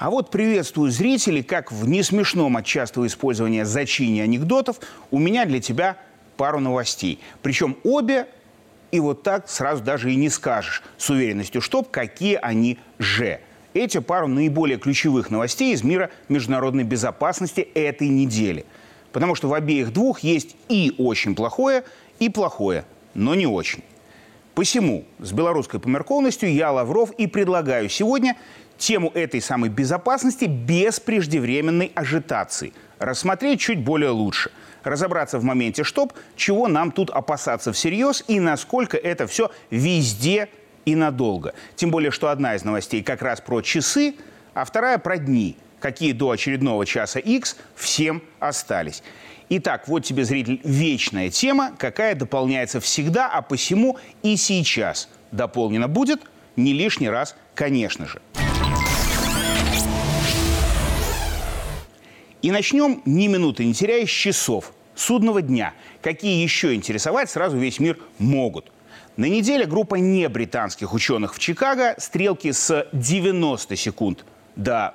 А вот приветствую зрителей, как в несмешном от частого использования зачине анекдотов, у меня для тебя пару новостей. Причем обе, и вот так сразу даже и не скажешь с уверенностью, что какие они же. Эти пару наиболее ключевых новостей из мира международной безопасности этой недели. Потому что в обеих двух есть и очень плохое, и плохое, но не очень. Посему с белорусской померкованностью я, Лавров, и предлагаю сегодня тему этой самой безопасности без преждевременной ажитации. Рассмотреть чуть более лучше. Разобраться в моменте штоп, чего нам тут опасаться всерьез и насколько это все везде и надолго. Тем более, что одна из новостей как раз про часы, а вторая про дни, какие до очередного часа X всем остались. Итак, вот тебе, зритель, вечная тема, какая дополняется всегда, а посему и сейчас дополнена будет не лишний раз, конечно же. И начнем ни минуты не теряя часов судного дня. Какие еще интересовать сразу весь мир могут. На неделе группа небританских ученых в Чикаго стрелки с 90 секунд до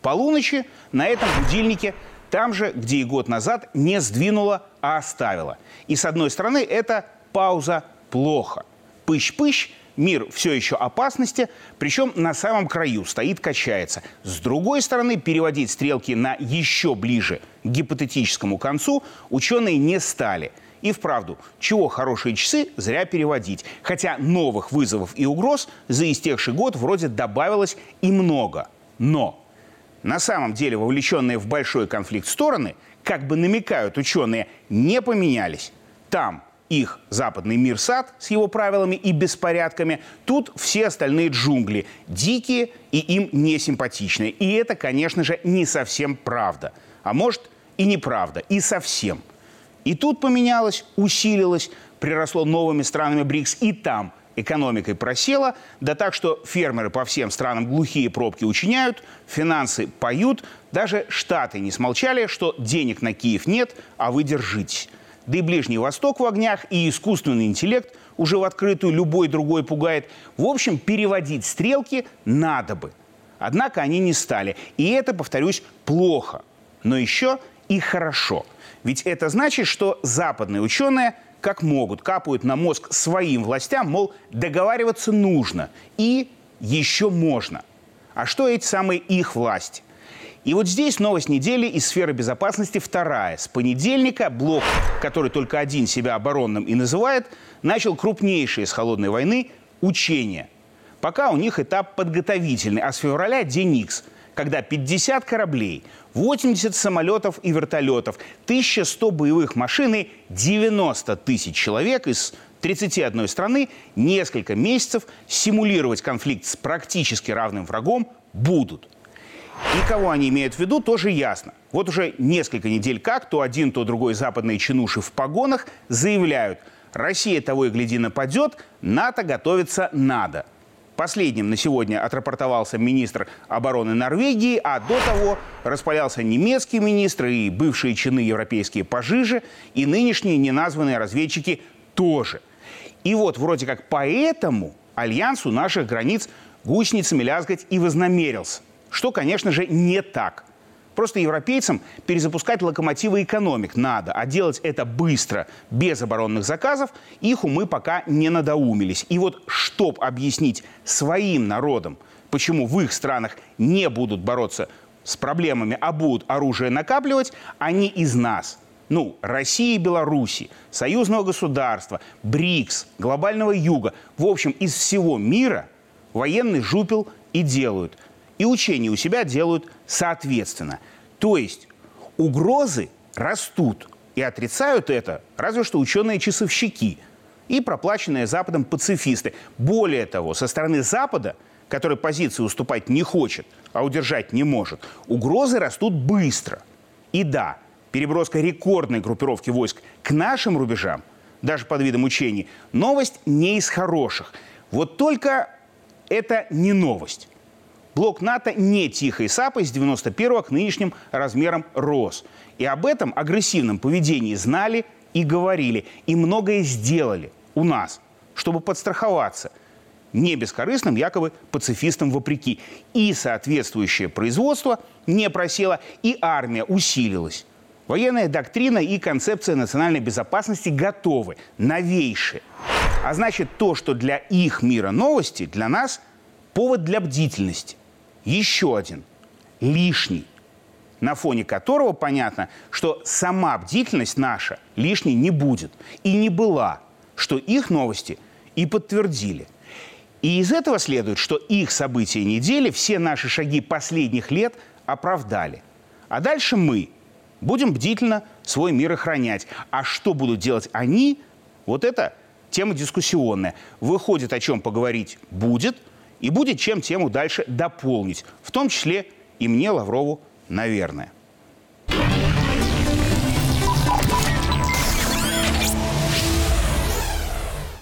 полуночи на этом будильнике там же, где и год назад не сдвинула, а оставила. И с одной стороны, это пауза плохо. Пыщ-пыщ, мир все еще опасности, причем на самом краю стоит, качается. С другой стороны, переводить стрелки на еще ближе к гипотетическому концу ученые не стали. И вправду, чего хорошие часы зря переводить. Хотя новых вызовов и угроз за истекший год вроде добавилось и много. Но на самом деле вовлеченные в большой конфликт стороны, как бы намекают ученые, не поменялись. Там их западный мир сад с его правилами и беспорядками, тут все остальные джунгли, дикие и им не симпатичные. И это, конечно же, не совсем правда. А может и неправда, и совсем. И тут поменялось, усилилось, приросло новыми странами БРИКС, и там – экономикой просела, да так, что фермеры по всем странам глухие пробки учиняют, финансы поют, даже Штаты не смолчали, что денег на Киев нет, а вы держитесь. Да и Ближний Восток в огнях, и искусственный интеллект уже в открытую любой другой пугает. В общем, переводить стрелки надо бы. Однако они не стали. И это, повторюсь, плохо. Но еще и хорошо. Ведь это значит, что западные ученые как могут, капают на мозг своим властям, мол, договариваться нужно и еще можно. А что эти самые их власти? И вот здесь новость недели из сферы безопасности вторая. С понедельника блок, который только один себя оборонным и называет, начал крупнейшие с холодной войны учения. Пока у них этап подготовительный, а с февраля день Икс, когда 50 кораблей, 80 самолетов и вертолетов, 1100 боевых машин и 90 тысяч человек из 31 страны несколько месяцев симулировать конфликт с практически равным врагом будут. И кого они имеют в виду, тоже ясно. Вот уже несколько недель как то один, то другой западные чинуши в погонах заявляют, Россия того и гляди нападет, НАТО готовиться надо. Последним на сегодня отрапортовался министр обороны Норвегии, а до того распалялся немецкий министр и бывшие чины европейские пожиже, и нынешние неназванные разведчики тоже. И вот вроде как поэтому альянс у наших границ гусеницами лязгать и вознамерился. Что, конечно же, не так – Просто европейцам перезапускать локомотивы экономик надо, а делать это быстро, без оборонных заказов, их умы пока не надоумились. И вот, чтоб объяснить своим народам, почему в их странах не будут бороться с проблемами, а будут оружие накапливать, они из нас, ну, России и Беларуси, союзного государства, БРИКС, глобального юга, в общем, из всего мира военный жупел и делают – и учения у себя делают соответственно. То есть угрозы растут, и отрицают это разве что ученые-часовщики и проплаченные Западом пацифисты. Более того, со стороны Запада, который позиции уступать не хочет, а удержать не может, угрозы растут быстро. И да, переброска рекордной группировки войск к нашим рубежам, даже под видом учений, новость не из хороших. Вот только это не новость. Блок НАТО не тихой сапой с 91-го к нынешним размерам рос. И об этом агрессивном поведении знали и говорили, и многое сделали у нас, чтобы подстраховаться. не бескорыстным, якобы пацифистам вопреки. И соответствующее производство не просело, и армия усилилась. Военная доктрина и концепция национальной безопасности готовы, новейшие. А значит, то, что для их мира новости, для нас повод для бдительности. Еще один, лишний, на фоне которого понятно, что сама бдительность наша лишней не будет. И не была, что их новости и подтвердили. И из этого следует, что их события недели, все наши шаги последних лет оправдали. А дальше мы будем бдительно свой мир охранять. А что будут делать они, вот это тема дискуссионная. Выходит, о чем поговорить будет, и будет чем тему дальше дополнить. В том числе и мне, Лаврову, наверное.